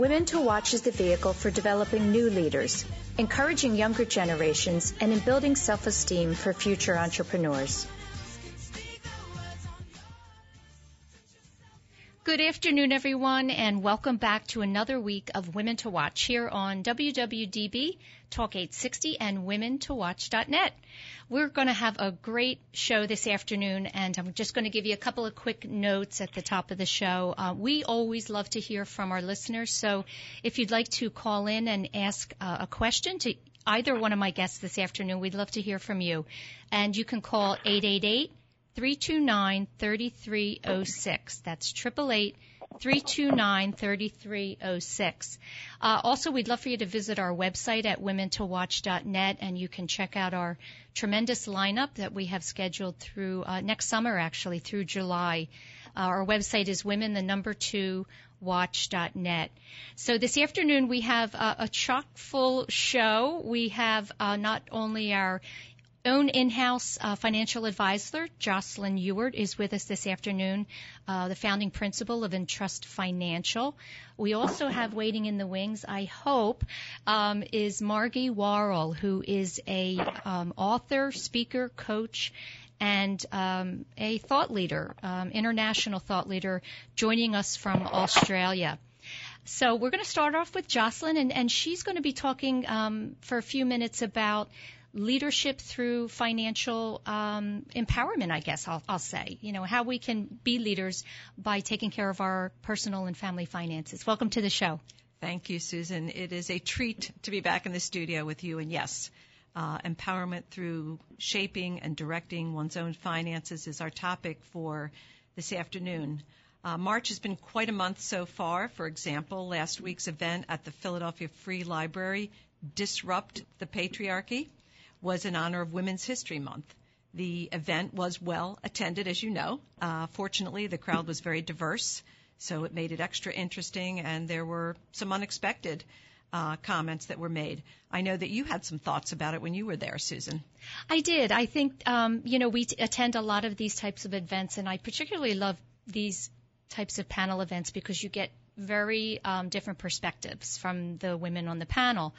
Women to Watch is the vehicle for developing new leaders, encouraging younger generations, and in building self esteem for future entrepreneurs. Good afternoon, everyone, and welcome back to another week of Women to Watch here on WWDB Talk 860 and WomenToWatch.net. We're going to have a great show this afternoon, and I'm just going to give you a couple of quick notes at the top of the show. Uh, we always love to hear from our listeners, so if you'd like to call in and ask uh, a question to either one of my guests this afternoon, we'd love to hear from you. And you can call 888 329 3306. That's 888 329 3306. Uh, also, we'd love for you to visit our website at womentowatch.net and you can check out our tremendous lineup that we have scheduled through uh, next summer, actually, through July. Uh, our website is women, the number two, watch.net. So this afternoon we have a, a chock full show. We have uh, not only our own in-house uh, financial advisor, Jocelyn Ewart, is with us this afternoon, uh, the founding principal of Entrust Financial. We also have waiting in the wings, I hope, um, is Margie Warrell, who is a um, author, speaker, coach, and um, a thought leader, um, international thought leader, joining us from Australia. So we're going to start off with Jocelyn, and, and she's going to be talking um, for a few minutes about leadership through financial um, empowerment, I guess I'll, I'll say. You know, how we can be leaders by taking care of our personal and family finances. Welcome to the show. Thank you, Susan. It is a treat to be back in the studio with you. And yes, uh, empowerment through shaping and directing one's own finances is our topic for this afternoon. Uh, March has been quite a month so far. For example, last week's event at the Philadelphia Free Library, Disrupt the Patriarchy, was in honor of Women's History Month. The event was well attended, as you know. Uh, fortunately, the crowd was very diverse, so it made it extra interesting, and there were some unexpected uh, comments that were made. I know that you had some thoughts about it when you were there, Susan. I did. I think, um, you know, we t- attend a lot of these types of events, and I particularly love these types of panel events because you get very um, different perspectives from the women on the panel.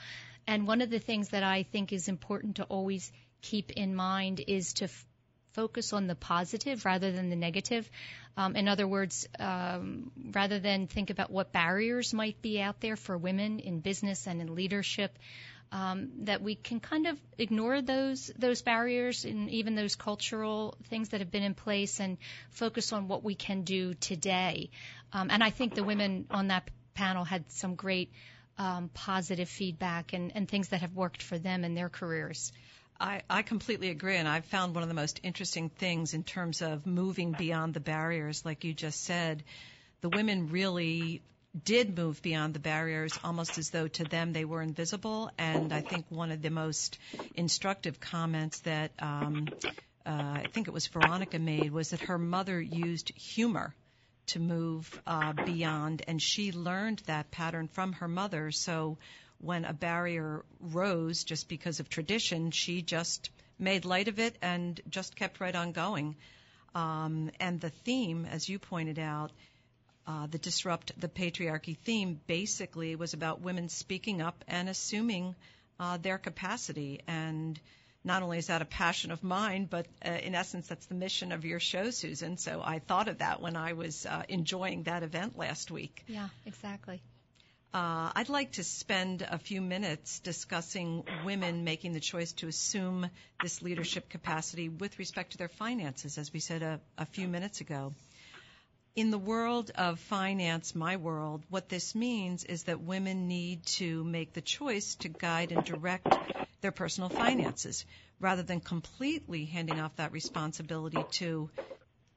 And one of the things that I think is important to always keep in mind is to f- focus on the positive rather than the negative. Um, in other words, um, rather than think about what barriers might be out there for women in business and in leadership, um, that we can kind of ignore those those barriers and even those cultural things that have been in place and focus on what we can do today. Um, and I think the women on that panel had some great um, positive feedback and, and things that have worked for them in their careers. I, I completely agree, and I've found one of the most interesting things in terms of moving beyond the barriers, like you just said. The women really did move beyond the barriers almost as though to them they were invisible. And I think one of the most instructive comments that um, uh, I think it was Veronica made was that her mother used humor to move uh, beyond, and she learned that pattern from her mother. So when a barrier rose just because of tradition, she just made light of it and just kept right on going. Um, and the theme, as you pointed out, uh, the disrupt the patriarchy theme basically was about women speaking up and assuming uh, their capacity. And not only is that a passion of mine, but uh, in essence, that's the mission of your show, Susan. So I thought of that when I was uh, enjoying that event last week. Yeah, exactly. Uh, I'd like to spend a few minutes discussing women making the choice to assume this leadership capacity with respect to their finances, as we said a, a few minutes ago in the world of finance, my world, what this means is that women need to make the choice to guide and direct their personal finances rather than completely handing off that responsibility to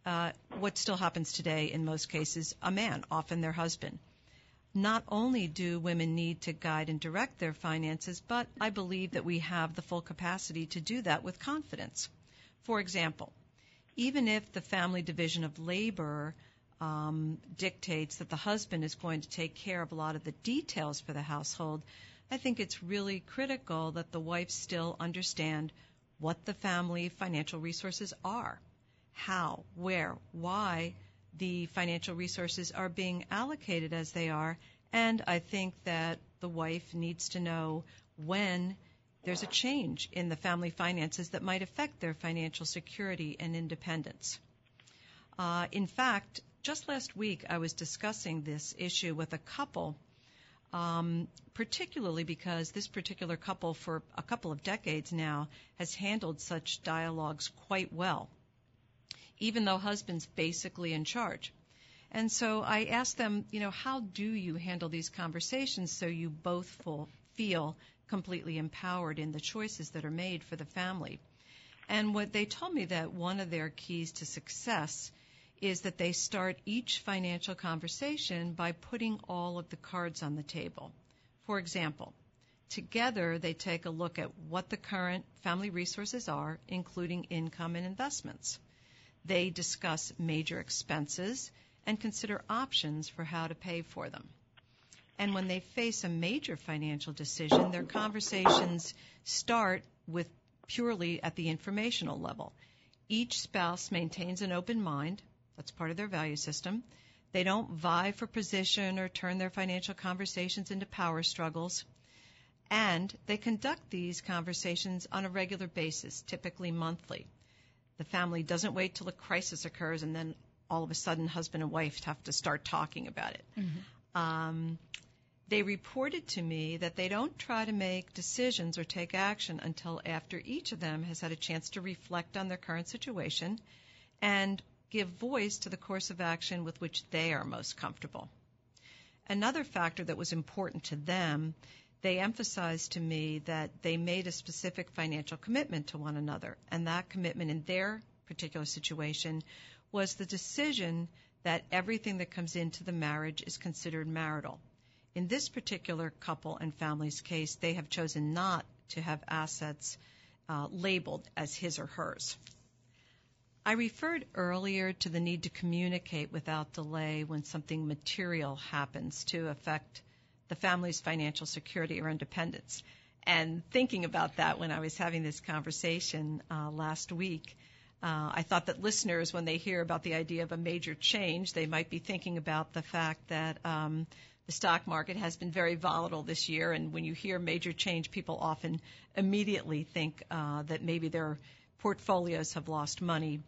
uh, what still happens today in most cases a man, often their husband. Not only do women need to guide and direct their finances, but I believe that we have the full capacity to do that with confidence. For example, even if the family division of labor um, dictates that the husband is going to take care of a lot of the details for the household, I think it's really critical that the wife still understand what the family financial resources are, how, where, why the financial resources are being allocated as they are, and I think that the wife needs to know when there's a change in the family finances that might affect their financial security and independence. Uh, in fact, just last week, I was discussing this issue with a couple, um, particularly because this particular couple, for a couple of decades now, has handled such dialogues quite well, even though husband's basically in charge. And so I asked them, you know, how do you handle these conversations so you both feel completely empowered in the choices that are made for the family? And what they told me that one of their keys to success is that they start each financial conversation by putting all of the cards on the table. For example, together they take a look at what the current family resources are, including income and investments. They discuss major expenses and consider options for how to pay for them. And when they face a major financial decision, their conversations start with purely at the informational level. Each spouse maintains an open mind that's part of their value system. They don't vie for position or turn their financial conversations into power struggles. And they conduct these conversations on a regular basis, typically monthly. The family doesn't wait till a crisis occurs and then all of a sudden husband and wife have to start talking about it. Mm-hmm. Um, they reported to me that they don't try to make decisions or take action until after each of them has had a chance to reflect on their current situation and give voice to the course of action with which they are most comfortable. Another factor that was important to them, they emphasized to me that they made a specific financial commitment to one another, and that commitment in their particular situation was the decision that everything that comes into the marriage is considered marital. In this particular couple and family's case, they have chosen not to have assets uh, labeled as his or hers. I referred earlier to the need to communicate without delay when something material happens to affect the family's financial security or independence. And thinking about that when I was having this conversation uh, last week, uh, I thought that listeners, when they hear about the idea of a major change, they might be thinking about the fact that um, the stock market has been very volatile this year. And when you hear major change, people often immediately think uh, that maybe their portfolios have lost money.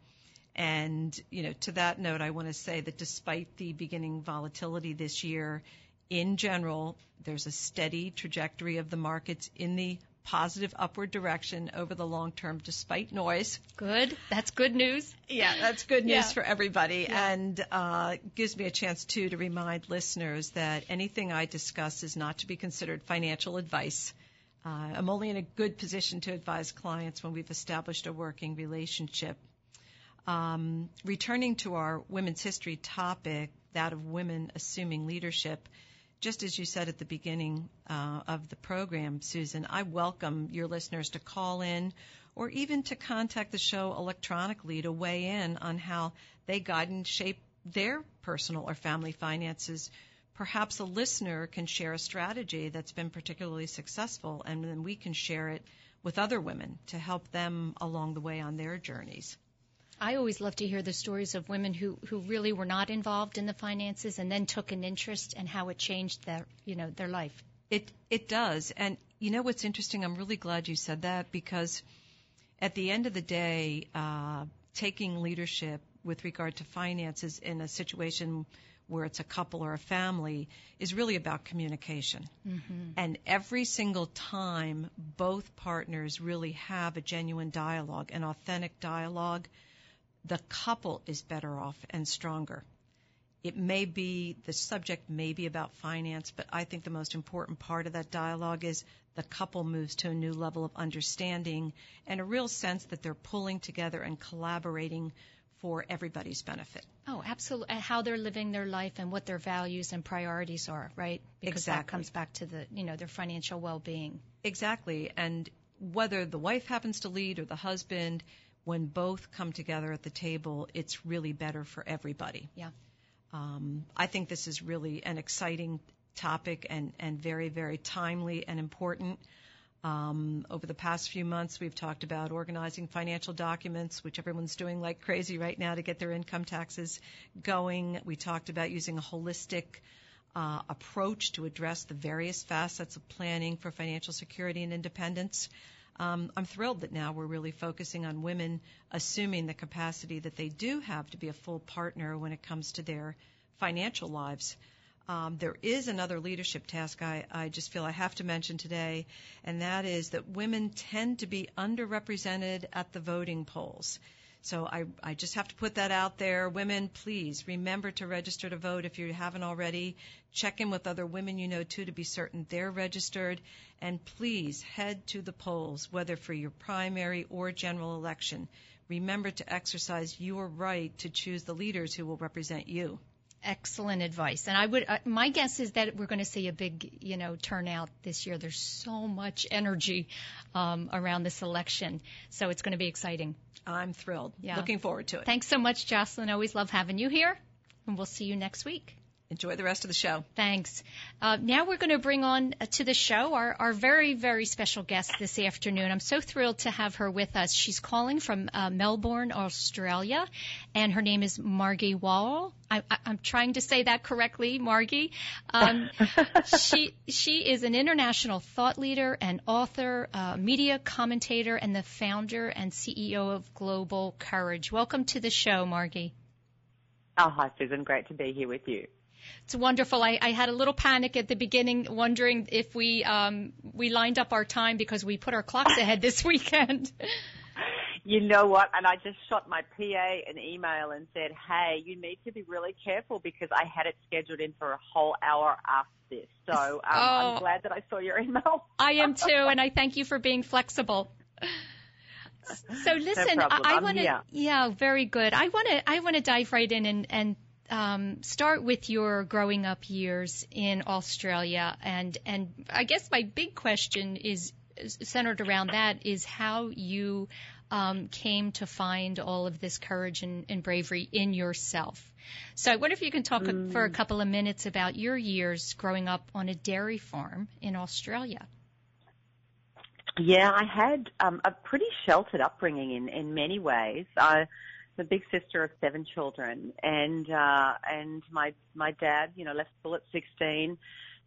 And, you know, to that note, I want to say that despite the beginning volatility this year, in general, there's a steady trajectory of the markets in the positive upward direction over the long term despite noise. Good. That's good news. Yeah, that's good news yeah. for everybody. Yeah. And uh, gives me a chance, too, to remind listeners that anything I discuss is not to be considered financial advice. Uh, I'm only in a good position to advise clients when we've established a working relationship. Um, returning to our women's history topic, that of women assuming leadership, just as you said at the beginning uh, of the program, Susan, I welcome your listeners to call in or even to contact the show electronically to weigh in on how they guide and shape their personal or family finances perhaps a listener can share a strategy that's been particularly successful, and then we can share it with other women to help them along the way on their journeys. I always love to hear the stories of women who, who really were not involved in the finances and then took an interest and how it changed their you know their life. It it does, and you know what's interesting? I'm really glad you said that because at the end of the day, uh, taking leadership with regard to finances in a situation where it's a couple or a family, is really about communication. Mm-hmm. And every single time both partners really have a genuine dialogue, an authentic dialogue, the couple is better off and stronger. It may be, the subject may be about finance, but I think the most important part of that dialogue is the couple moves to a new level of understanding and a real sense that they're pulling together and collaborating for everybody's benefit. Oh, absolutely. How they're living their life and what their values and priorities are, right? Because exactly. that comes back to the, you know, their financial well-being. Exactly. And whether the wife happens to lead or the husband, when both come together at the table, it's really better for everybody. Yeah. Um, I think this is really an exciting topic and, and very, very timely and important. Um, over the past few months, we've talked about organizing financial documents, which everyone's doing like crazy right now to get their income taxes going. We talked about using a holistic uh, approach to address the various facets of planning for financial security and independence. Um, I'm thrilled that now we're really focusing on women assuming the capacity that they do have to be a full partner when it comes to their financial lives. Um, there is another leadership task I, I just feel I have to mention today, and that is that women tend to be underrepresented at the voting polls. So I, I just have to put that out there. Women, please remember to register to vote if you haven't already. Check in with other women you know too to be certain they're registered. And please head to the polls, whether for your primary or general election. Remember to exercise your right to choose the leaders who will represent you excellent advice. And I would, uh, my guess is that we're going to see a big, you know, turnout this year. There's so much energy um, around this election, so it's going to be exciting. I'm thrilled. Yeah. Looking forward to it. Thanks so much, Jocelyn. Always love having you here, and we'll see you next week. Enjoy the rest of the show. Thanks. Uh, now we're going to bring on uh, to the show our, our very, very special guest this afternoon. I'm so thrilled to have her with us. She's calling from uh, Melbourne, Australia, and her name is Margie Wall. I, am trying to say that correctly, Margie. Um, she she is an international thought leader and author, uh, media commentator, and the founder and CEO of Global Courage. Welcome to the show, Margie. Oh, hi, Susan. Great to be here with you. It's wonderful. I, I had a little panic at the beginning, wondering if we um, we lined up our time because we put our clocks ahead this weekend. You know what? And I just shot my PA an email and said, "Hey, you need to be really careful because I had it scheduled in for a whole hour after this." So um, oh, I'm glad that I saw your email. I am too, and I thank you for being flexible. So listen, no I, want to, yeah, very good. I want to, I want to dive right in and, and um, start with your growing up years in Australia, and and I guess my big question is centered around that is how you um, came to find all of this courage and, and, bravery in yourself. So I wonder if you can talk mm. for a couple of minutes about your years growing up on a dairy farm in Australia. Yeah, I had um, a pretty sheltered upbringing in in many ways. I the big sister of seven children, and uh, and my my dad, you know, left school at 16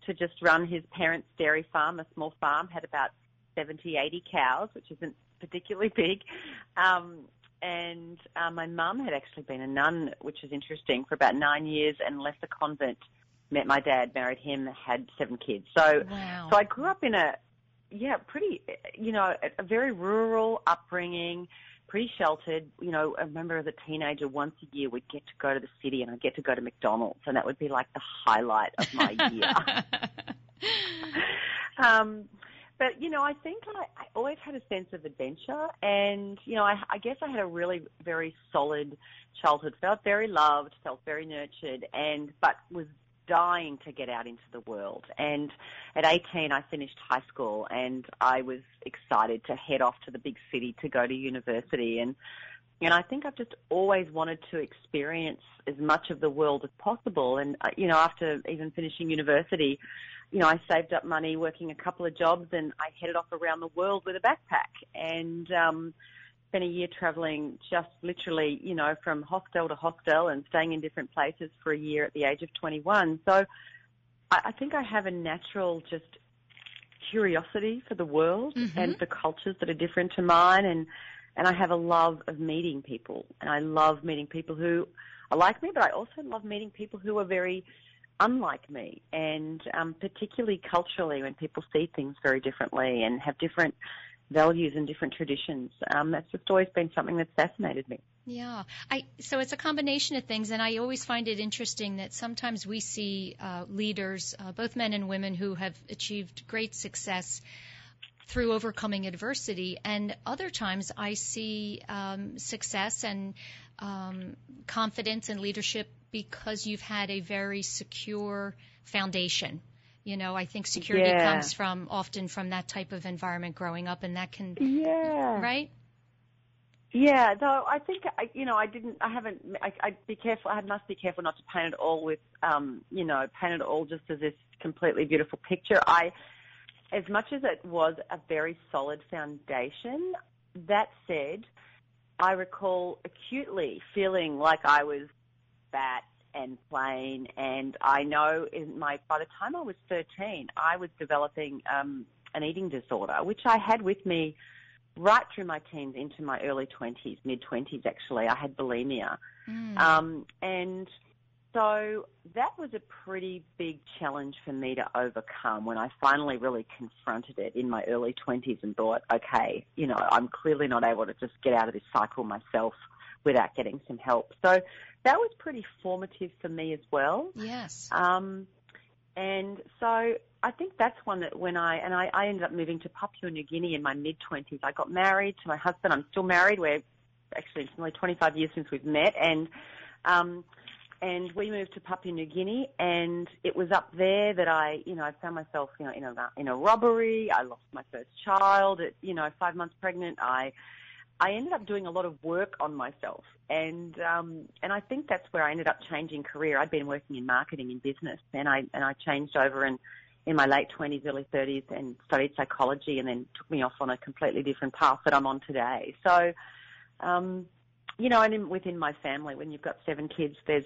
to just run his parents' dairy farm, a small farm, had about 70, 80 cows, which isn't particularly big. Um, and uh, my mum had actually been a nun, which is interesting, for about nine years, and left the convent. Met my dad, married him, had seven kids. So, wow. so I grew up in a, yeah, pretty, you know, a, a very rural upbringing pretty sheltered. You know, I remember as a teenager, once a year we'd get to go to the city and I'd get to go to McDonald's, and that would be like the highlight of my year. um, but you know, I think I, I always had a sense of adventure, and you know, I, I guess I had a really very solid childhood. Felt very loved, felt very nurtured, and but was dying to get out into the world. And at 18, I finished high school, and I was excited to head off to the big city to go to university. And and I think I've just always wanted to experience as much of the world as possible. And, uh, you know, after even finishing university, you know, I saved up money working a couple of jobs and I headed off around the world with a backpack and, um, spent a year traveling just literally, you know, from hostel to hostel and staying in different places for a year at the age of 21. So I, I think I have a natural just curiosity for the world mm-hmm. and for cultures that are different to mine and, and I have a love of meeting people, and I love meeting people who are like me, but I also love meeting people who are very unlike me, and um, particularly culturally, when people see things very differently and have different values and different traditions. Um, that's just always been something that's fascinated me. Yeah, I so it's a combination of things, and I always find it interesting that sometimes we see uh, leaders, uh, both men and women, who have achieved great success through overcoming adversity. And other times I see um, success and um, confidence and leadership because you've had a very secure foundation. You know, I think security yeah. comes from often from that type of environment growing up, and that can, yeah, right. Yeah, though I think I, you know I didn't I haven't I, I be careful I must be careful not to paint it all with um you know paint it all just as this completely beautiful picture. I as much as it was a very solid foundation, that said, I recall acutely feeling like I was fat and plain, and I know in my by the time I was 13, I was developing um, an eating disorder, which I had with me right through my teens into my early 20s, mid 20s actually. I had bulimia, mm. um, and so that was a pretty big challenge for me to overcome when I finally really confronted it in my early 20s and thought, okay, you know, I'm clearly not able to just get out of this cycle myself without getting some help. So that was pretty formative for me as well. Yes. Um, and so I think that's one that when I, and I, I ended up moving to Papua New Guinea in my mid 20s. I got married to my husband. I'm still married. We're actually, it's only 25 years since we've met. And, um, and we moved to Papua New Guinea, and it was up there that I, you know, I found myself, you know, in a in a robbery. I lost my first child at, you know, five months pregnant. I, I ended up doing a lot of work on myself, and um, and I think that's where I ended up changing career. I'd been working in marketing and business, and I and I changed over and in my late 20s, early 30s, and studied psychology, and then took me off on a completely different path that I'm on today. So. Um, you know, and in, within my family, when you've got seven kids, there's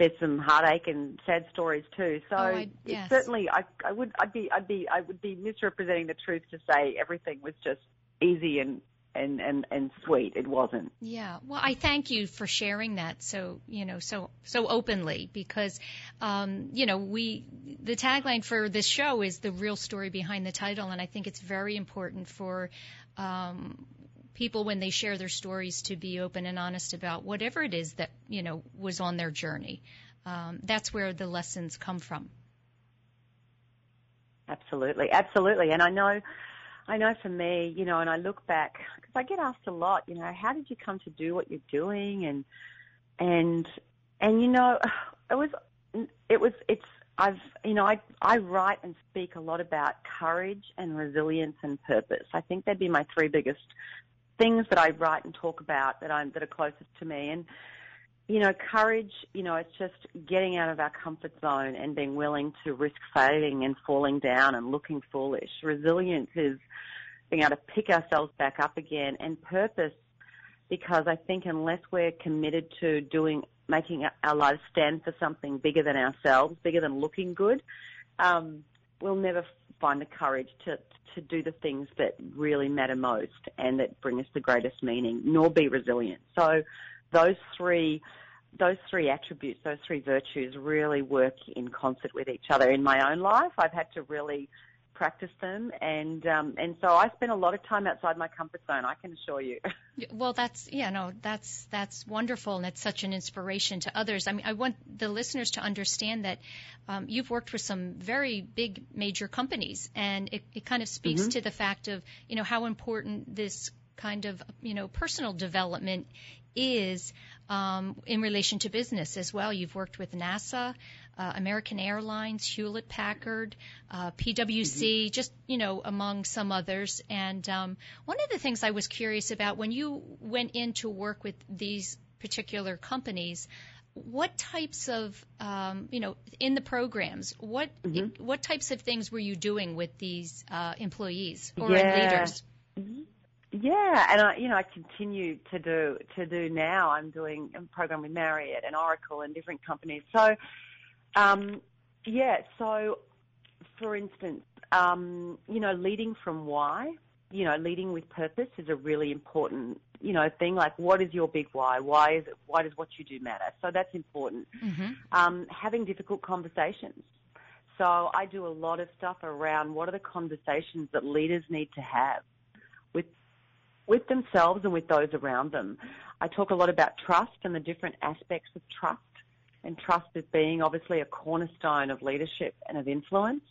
there's some heartache and sad stories too. So oh, I, yes. certainly, I, I would, I'd be, I'd be, I would be misrepresenting the truth to say everything was just easy and and and and sweet. It wasn't. Yeah. Well, I thank you for sharing that so you know so so openly because um, you know we the tagline for this show is the real story behind the title, and I think it's very important for um, people when they share their stories to be open and honest about whatever it is that you know was on their journey. Um, that's where the lessons come from. Absolutely, absolutely, and I know, I know for me, you know, and I look back because I get asked a lot, you know, how did you come to do what you're doing, and and and you know, it was, it was, it's I've, you know, I, I write and speak a lot about courage and resilience and purpose. I think they'd be my three biggest things that I write and talk about that I'm that are closest to me. And you know, courage, you know, it's just getting out of our comfort zone and being willing to risk failing and falling down and looking foolish. Resilience is being able to pick ourselves back up again and purpose because I think unless we're committed to doing, making our lives stand for something bigger than ourselves, bigger than looking good, um, we'll never find the courage to, to do the things that really matter most and that bring us the greatest meaning, nor be resilient. So those three, those three attributes, those three virtues really work in concert with each other. In my own life, I've had to really practice them, and um, and so I spend a lot of time outside my comfort zone. I can assure you. Well, that's yeah, no, that's that's wonderful, and it's such an inspiration to others. I mean, I want the listeners to understand that um, you've worked with some very big, major companies, and it, it kind of speaks mm-hmm. to the fact of you know how important this kind of you know personal development is um, in relation to business as well. You've worked with NASA, uh, American Airlines, Hewlett Packard, uh, PwC, mm-hmm. just you know among some others. And um, one of the things I was curious about when you went in to work with these particular companies. What types of, um, you know, in the programs, what mm-hmm. what types of things were you doing with these uh, employees or yeah. leaders? Mm-hmm. Yeah, and I, you know, I continue to do to do now. I'm doing a program with Marriott and Oracle and different companies. So, um, yeah. So, for instance, um, you know, leading from why, you know, leading with purpose is a really important, you know, thing. Like, what is your big why? Why is it? Why does what you do matter? So that's important. Mm-hmm. Um, having difficult conversations. So I do a lot of stuff around what are the conversations that leaders need to have with with themselves and with those around them. I talk a lot about trust and the different aspects of trust, and trust as being obviously a cornerstone of leadership and of influence.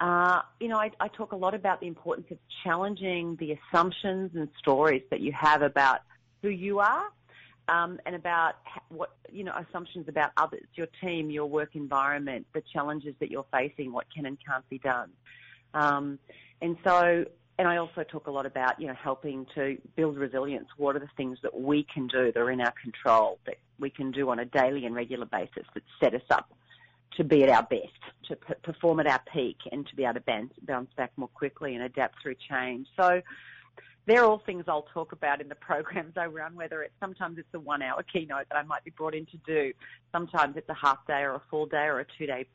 Uh, you know, I, I talk a lot about the importance of challenging the assumptions and stories that you have about who you are um, and about what you know assumptions about others, your team, your work environment, the challenges that you're facing, what can and can't be done. Um, and so and I also talk a lot about, you know, helping to build resilience. What are the things that we can do that are in our control that we can do on a daily and regular basis that set us up to be at our best, to p- perform at our peak, and to be able to bounce, bounce back more quickly and adapt through change. So they're all things I'll talk about in the programs I run, whether it's sometimes it's a one hour keynote that I might be brought in to do. Sometimes it's a half day or a full day or a two day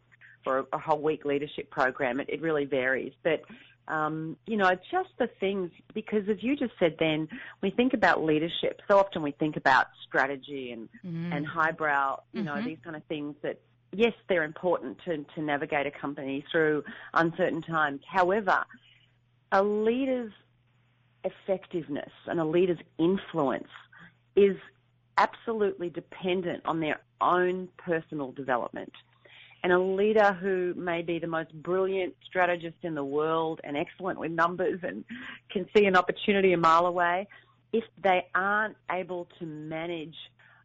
or a, whole week leadership program. It, it really varies. But um, you know, just the things, because as you just said then, we think about leadership. So often we think about strategy and, mm. and highbrow, you mm-hmm. know, these kind of things that, yes, they're important to, to navigate a company through uncertain times. However, a leader's effectiveness and a leader's influence is absolutely dependent on their own personal development and a leader who may be the most brilliant strategist in the world and excellent with numbers and can see an opportunity a mile away, if they aren't able to manage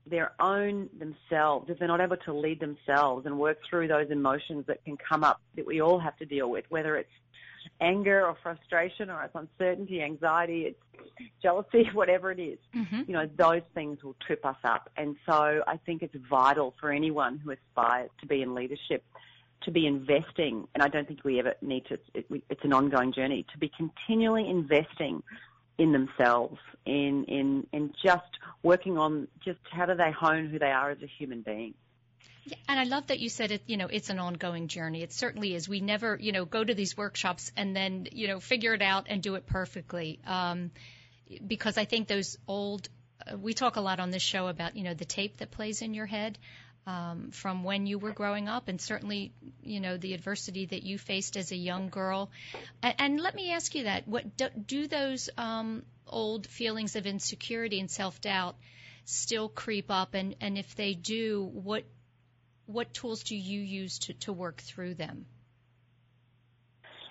their own themselves, if they're not able to lead themselves and work through those emotions that can come up that we all have to deal with, whether it's anger or frustration or it's uncertainty, anxiety, it's jealousy, whatever it is, mm-hmm. you know, those things will trip us up. And so I think it's vital for anyone who aspires to be in leadership to be investing, and I don't think we ever need to, it, it's an ongoing journey, to be continually investing in themselves, in, in, in just working on just how do they hone who they are as a human being. Yeah, and I love that you said it, you know, it's an ongoing journey. It certainly is. We never, you know, go to these workshops and then, you know, figure it out and do it perfectly. Um, because I think those old, uh, we talk a lot on this show about, you know, the tape that plays in your head. Um, from when you were growing up, and certainly, you know, the adversity that you faced as a young girl. And, and let me ask you that: what do, do those um, old feelings of insecurity and self-doubt still creep up? And, and if they do, what what tools do you use to, to work through them?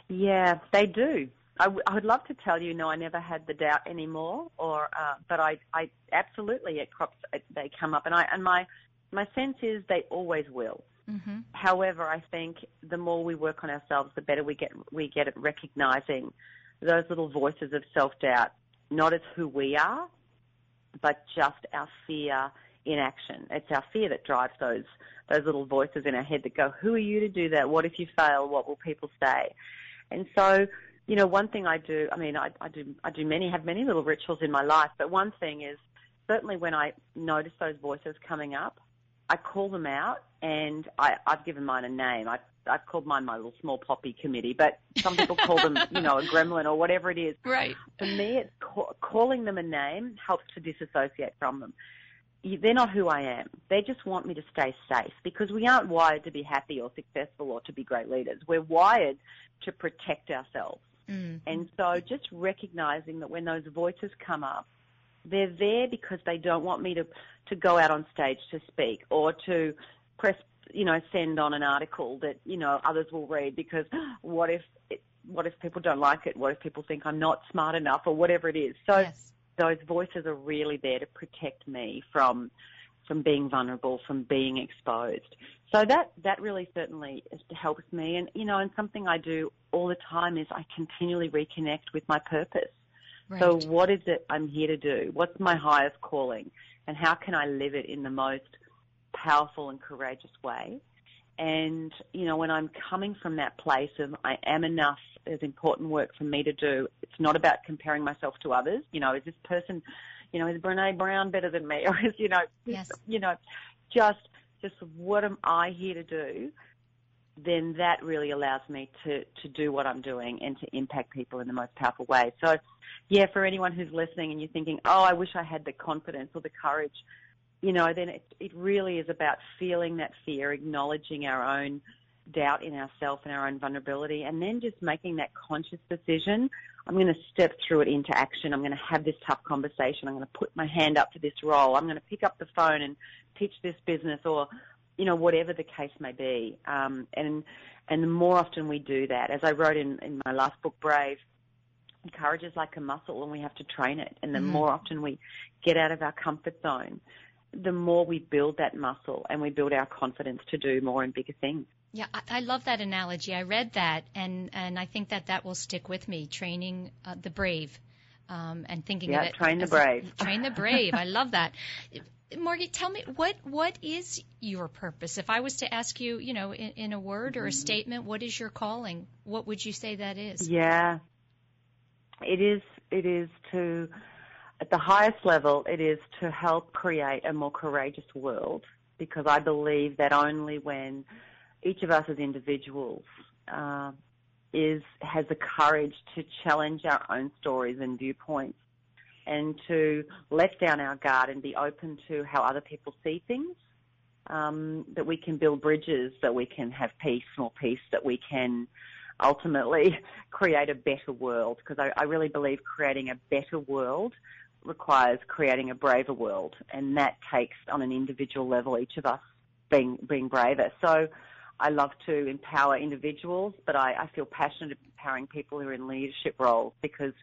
Yeah, they do. I, w- I would love to tell you, no, I never had the doubt anymore, or uh, but I, I absolutely it crops, it, they come up, and I and my my sense is they always will. Mm-hmm. However, I think the more we work on ourselves, the better we get we get at recognizing those little voices of self doubt, not as who we are, but just our fear in action. It's our fear that drives those those little voices in our head that go, "Who are you to do that? What if you fail? What will people say?" And so, you know, one thing I do, I mean, I, I do, I do many, have many little rituals in my life, but one thing is certainly when I notice those voices coming up, I call them out, and I, I've given mine a name. I, I've called mine my little small poppy committee, but some people call them, you know, a gremlin or whatever it is. Right. For me, it's ca- calling them a name helps to disassociate from them they're not who I am. They just want me to stay safe because we aren't wired to be happy or successful or to be great leaders. We're wired to protect ourselves. Mm. And so just recognizing that when those voices come up, they're there because they don't want me to, to go out on stage to speak or to press, you know, send on an article that, you know, others will read because what if, it, what if people don't like it? What if people think I'm not smart enough or whatever it is? So yes. Those voices are really there to protect me from, from being vulnerable, from being exposed. So that, that really certainly helps me. And, you know, and something I do all the time is I continually reconnect with my purpose. Right. So what is it I'm here to do? What's my highest calling? And how can I live it in the most powerful and courageous way? And, you know, when I'm coming from that place of I am enough, there's important work for me to do. It's not about comparing myself to others. You know, is this person, you know, is Brene Brown better than me? Or is, you know, yes. you know, just, just what am I here to do? Then that really allows me to, to do what I'm doing and to impact people in the most powerful way. So, yeah, for anyone who's listening and you're thinking, oh, I wish I had the confidence or the courage, you know, then it, it really is about feeling that fear, acknowledging our own doubt in ourselves and our own vulnerability, and then just making that conscious decision. I'm going to step through it into action. I'm going to have this tough conversation. I'm going to put my hand up for this role. I'm going to pick up the phone and pitch this business or, you know, whatever the case may be. Um, and, and the more often we do that, as I wrote in, in my last book, Brave, courage is like a muscle and we have to train it. And the mm-hmm. more often we get out of our comfort zone, the more we build that muscle and we build our confidence to do more and bigger things. Yeah, I, I love that analogy. I read that, and and I think that that will stick with me. Training uh, the brave, um, and thinking yeah, of it. train the brave. train the brave. I love that. Margie, tell me what what is your purpose? If I was to ask you, you know, in, in a word or a mm-hmm. statement, what is your calling? What would you say that is? Yeah, it is. It is to, at the highest level, it is to help create a more courageous world. Because I believe that only when each of us as individuals uh, is has the courage to challenge our own stories and viewpoints and to let down our guard and be open to how other people see things. Um, that we can build bridges, that we can have peace, more peace, that we can ultimately create a better world. Because I, I really believe creating a better world requires creating a braver world, and that takes on an individual level each of us being being braver. So I love to empower individuals, but I, I feel passionate about empowering people who are in leadership roles because,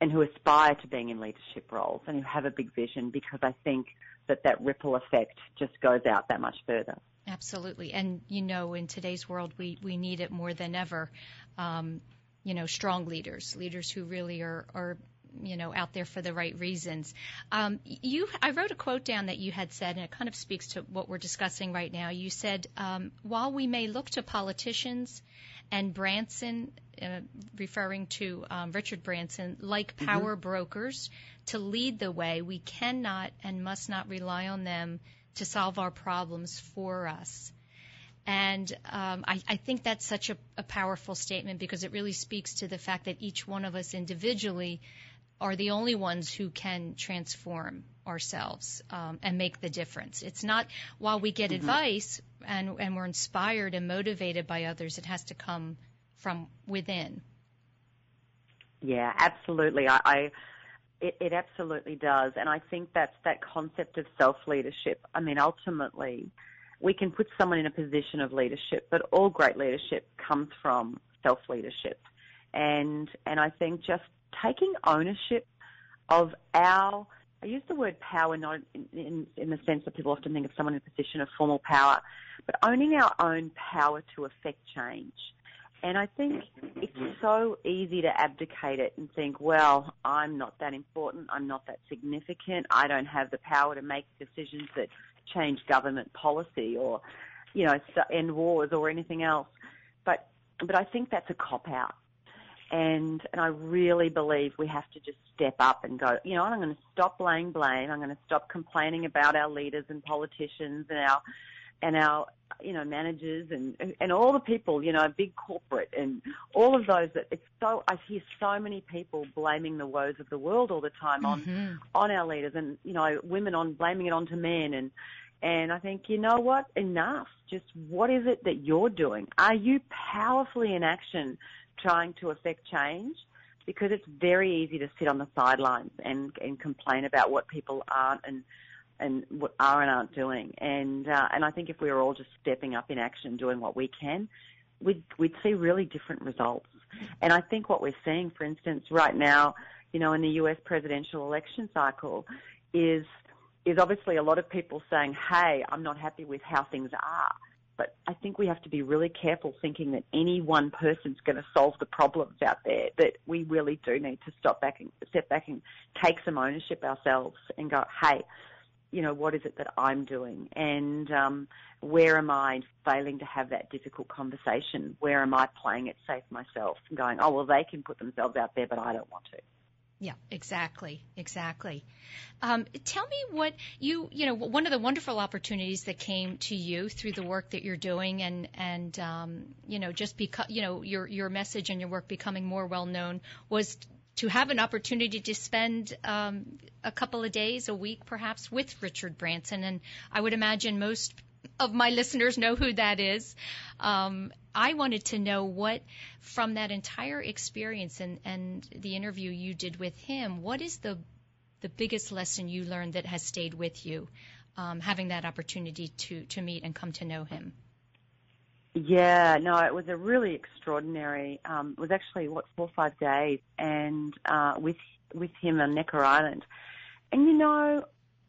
and who aspire to being in leadership roles and who have a big vision because I think that that ripple effect just goes out that much further. Absolutely. And, you know, in today's world, we, we need it more than ever. Um, you know, strong leaders, leaders who really are, are you know out there for the right reasons. Um, you, I wrote a quote down that you had said, and it kind of speaks to what we're discussing right now. You said, um, while we may look to politicians and Branson, uh, referring to um, Richard Branson, like mm-hmm. power mm-hmm. brokers to lead the way, we cannot and must not rely on them to solve our problems for us. And um, I, I, think that's such a, a, powerful statement because it really speaks to the fact that each one of us individually are the only ones who can transform ourselves um, and make the difference. It's not while we get mm-hmm. advice and, and we're inspired and motivated by others, it has to come from within. Yeah, absolutely. I, I it, it absolutely does, and I think that's that concept of self leadership. I mean, ultimately, we can put someone in a position of leadership, but all great leadership comes from self leadership, and and I think just taking ownership of our I use the word power not in, in, in, the sense that people often think of someone in a position of formal power, but owning our own power to affect change. And I think it's so easy to abdicate it and think, well, I'm not that important, I'm not that significant, I don't have the power to make decisions that change government policy or, you know, end wars or anything else. But but I think that's a cop out. And, and I really believe we have to just step up and go, you know, I'm going to stop laying blame. I'm going to stop complaining about our leaders and politicians and our, and our you know managers and and all the people you know big corporate and all of those that it's so I hear so many people blaming the woes of the world all the time on Mm-hmm. on our leaders and you know women on blaming it onto men and and I think you know what enough just what is it that you're doing are you powerfully in action trying to affect change because it's very easy to sit on the sidelines and and complain about what people aren't and and what are and aren't doing. And uh, and I think if we were all just stepping up in action, doing what we can, we'd we'd see really different results. And I think what we're seeing, for instance, right now, you know, in the U.S. presidential election cycle, is is obviously a lot of people saying, "Hey, I'm not happy with how things are." But I think we have to be really careful thinking that any one person's going to solve the problems out there. That we really do need to stop back and step back and take some ownership ourselves and go, "Hey, you know, what is it that I'm doing? And um, where am I failing to have that difficult conversation? Where am I playing it safe myself and going, oh, well, they can put themselves out there, but I don't want to. Yeah, exactly, exactly. Um, tell me what you, you know, one of the wonderful opportunities that came to you through the work that you're doing, and and um, you know, just because you know your your message and your work becoming more well known was to have an opportunity to spend um, a couple of days, a week perhaps, with Richard Branson. And I would imagine most of my listeners know who that is. Um, I wanted to know what, from that entire experience and, and the interview you did with him, what is the the biggest lesson you learned that has stayed with you, um, having that opportunity to to meet and come to know him? Yeah, no, it was a really extraordinary. Um, it was actually what four or five days, and uh, with with him on Necker Island. And you know,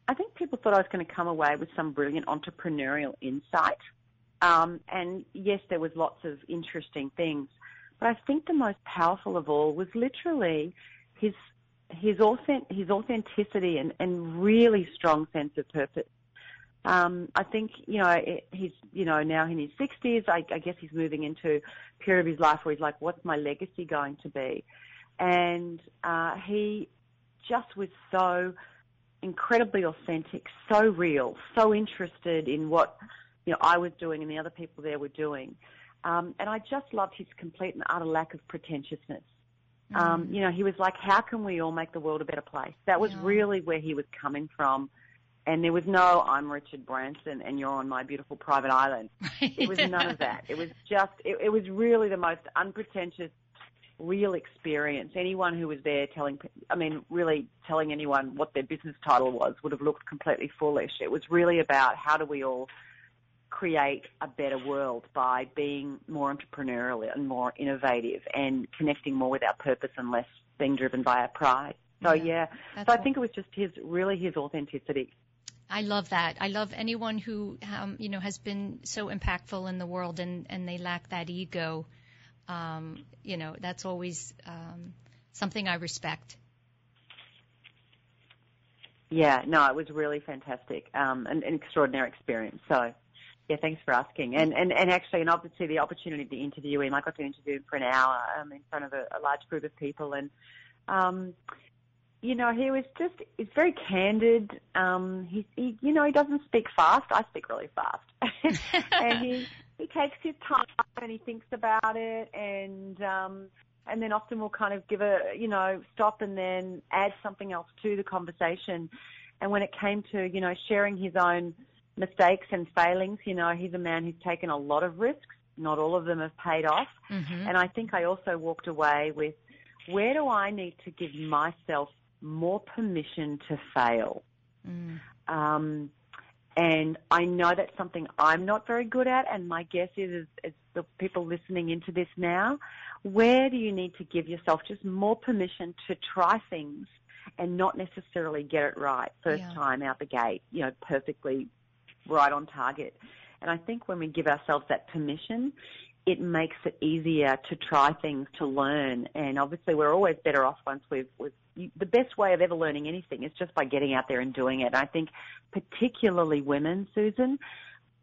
I think people thought I was going to come away with some brilliant entrepreneurial insight. Um, and yes, there was lots of interesting things, but I think the most powerful of all was literally his his authentic, his authenticity and, and really strong sense of purpose. Um, I think you know he's you know now in his sixties. I, I guess he's moving into a period of his life where he's like, what's my legacy going to be? And uh, he just was so incredibly authentic, so real, so interested in what you know I was doing and the other people there were doing. Um, and I just loved his complete and utter lack of pretentiousness. Um, you know, he was like, how can we all make the world a better place? That was Yeah. really where he was coming from. And there was no, I'm Richard Branson and you're on my beautiful private island. It was none of that. It was just, it, it was really the most unpretentious, real experience. Anyone who was there telling, I mean, really telling anyone what their business title was would have looked completely foolish. It was really about how do we all create a better world by being more entrepreneurial and more innovative and connecting more with our purpose and less being driven by our pride. So Yeah, yeah, so I think it was just his, really his authenticity. I love that. I love anyone who, um, you know, has been so impactful in the world and, and they lack that ego. Um, you know, that's always um, something I respect. Yeah, no, it was really fantastic, um, an, an extraordinary experience. So, yeah, thanks for asking. And and and actually, and obviously the opportunity to interview him, I got to interview him for an hour um, in front of a, a large group of people, and um, you know, he was just he's very candid. Um, he, he you know he doesn't speak fast. I speak really fast, and he he takes his time and he thinks about it, and um, and then often we'll kind of give a you know stop and then add something else to the conversation. And when it came to you know sharing his own mistakes and failings, you know he's a man who's taken a lot of risks. Not all of them have paid off. Mm-hmm. And I think I also walked away with where do I need to give myself more permission to fail? Mm. Um, and I know that's something I'm not very good at. And my guess is, is, is the people listening into this now, where do you need to give yourself just more permission to try things and not necessarily get it right first Yeah. time out the gate, you know, perfectly right on target. And I think when we give ourselves that permission, it makes it easier to try things, to learn. And obviously we're always better off once we've, we've you, the best way of ever learning anything is just by getting out there and doing it. And I think particularly women, Susan,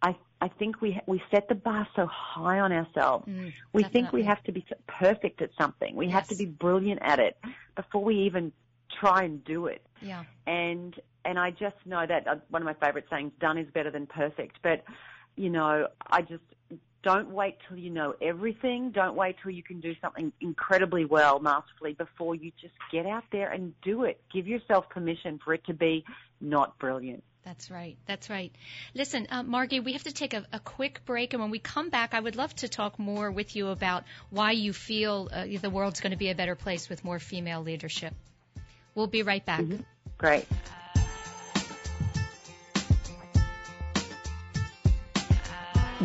I, I think we, we set the bar so high on ourselves. Mm, we think we have to be perfect at something. We have to be brilliant at it before we even try and do it Yeah. and and I just know that uh, one of my favourite sayings, "Done is better than perfect." But you know, I just don't wait till you know everything. Don't wait till you can do something incredibly well, masterfully, before you just get out there and do it. Give yourself permission for it to be not brilliant. That's right. That's right. Listen, uh, Margie, we have to take a, a, quick break, and when we come back, I would love to talk more with you about why you feel uh, the world's going to be a better place with more female leadership. We'll be right back. Mm-hmm. Great.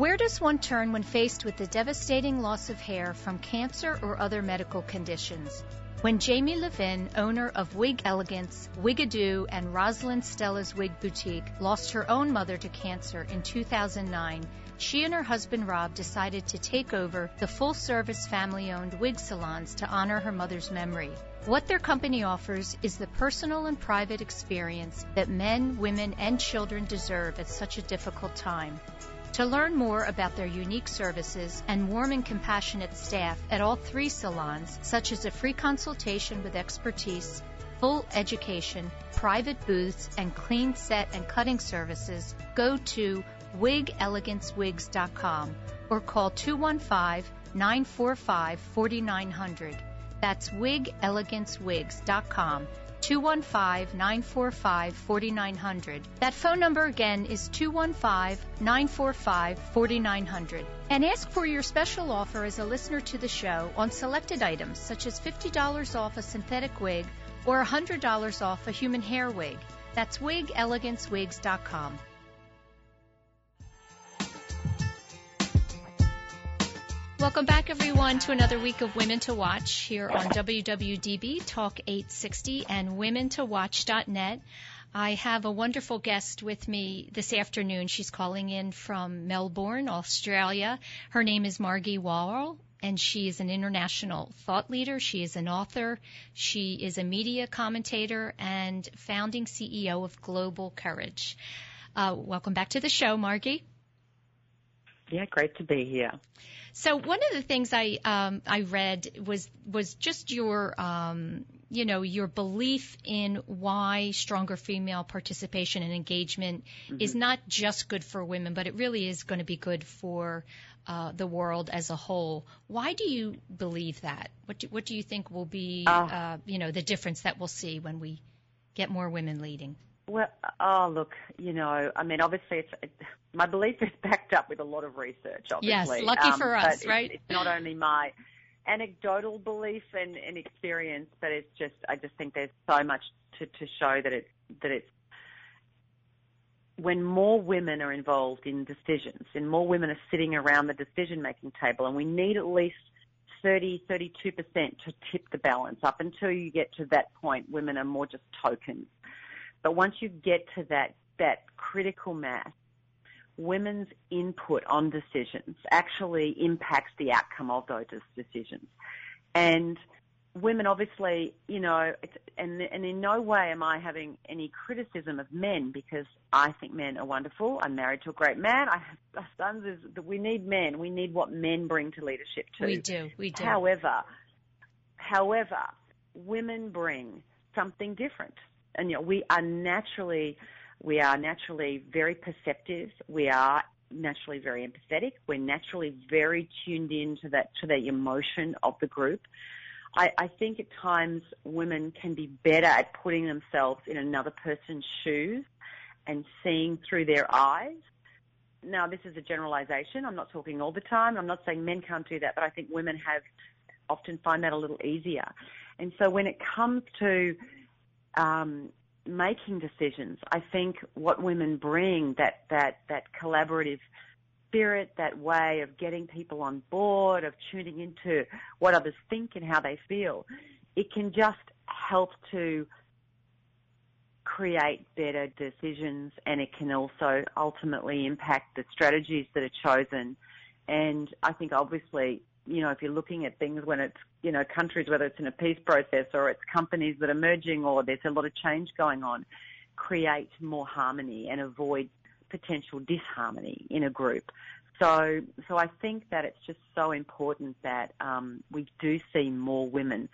Where does one turn when faced with the devastating loss of hair from cancer or other medical conditions? When Jamie Levin, owner of Wig Elegance, Wigadoo, and Rosalind Stella's Wig Boutique, lost her own mother to cancer in 2009, she and her husband Rob decided to take over the full service family owned wig salons to honor her mother's memory. What their company offers is the personal and private experience that men, women, and children deserve at such a difficult time. To learn more about their unique services and warm and compassionate staff at all three salons, such as a free consultation with expertise, full education, private booths, and clean set and cutting services, go to wigelegancewigs.com or call 215 945 4900. That's wigelegancewigs.com 215 945 4900. That phone number again is 215 945 4900. And ask for your special offer as a listener to the show on selected items such as $50 off a synthetic wig or $100 off a human hair wig. That's wigelegancewigs.com. Welcome back, everyone, to another week of Women to Watch here on WWDB Talk 860 and WomenToWatch.net. I have a wonderful guest with me this afternoon. She's calling in from Melbourne, Australia. Her name is Margie Warrell, and she is an international thought leader. She is an author. She is a media commentator and founding CEO of Global Courage. Uh, welcome back to the show, Margie. Yeah, great to be here. So one of the things I um, I read was was just your um, you know your belief in why stronger female participation and engagement mm-hmm. is not just good for women, but it really is going to be good for uh, the world as a whole. Why do you believe that? What do, what do you think will be uh, uh, you know the difference that we'll see when we get more women leading? Well, oh look, you know, I mean, obviously, it's it, my belief is backed up with a lot of research. Obviously, yes, lucky um, for us, right? It's, it's not only my anecdotal belief and, and experience, but it's just I just think there's so much to, to show that it's that it's when more women are involved in decisions and more women are sitting around the decision making table, and we need at least 30, 32% to tip the balance. Up until you get to that point, women are more just tokens. But once you get to that, that critical mass, women's input on decisions actually impacts the outcome of those decisions. And women obviously, you know, and, and in no way am I having any criticism of men because I think men are wonderful. I'm married to a great man. I have sons. Is, we need men. We need what men bring to leadership too. We do. We do. However, however, women bring something different and you know, we are naturally we are naturally very perceptive. We are naturally very empathetic. We're naturally very tuned in to that to the emotion of the group. I, I think at times women can be better at putting themselves in another person's shoes and seeing through their eyes. Now, this is a generalization. I'm not talking all the time. I'm not saying men can't do that, but I think women have often find that a little easier. And so when it comes to um, making decisions, I think what women bring that that that collaborative spirit, that way of getting people on board, of tuning into what others think and how they feel, it can just help to create better decisions and it can also ultimately impact the strategies that are chosen. And I think obviously, you know, if you're looking at things when it's, you know, countries, whether it's in a peace process or it's companies that are merging or there's a lot of change going on, create more harmony and avoid potential disharmony in a group. So, so I think that it's just so important that um, we do see more women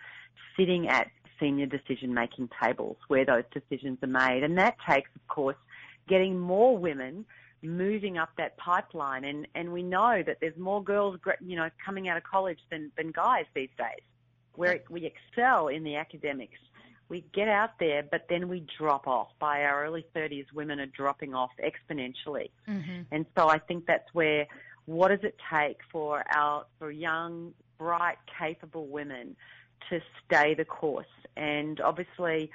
sitting at senior decision making tables where those decisions are made. And that takes, of course, getting more women moving up that pipeline. And, and we know that there's more girls, you know, coming out of college than, than guys these days, where we excel in the academics. We get out there, but then we drop off. By our early 30s, women are dropping off exponentially. Mm-hmm. And so I think that's where what does it take for our, for young, bright, capable women to stay the course. And obviously,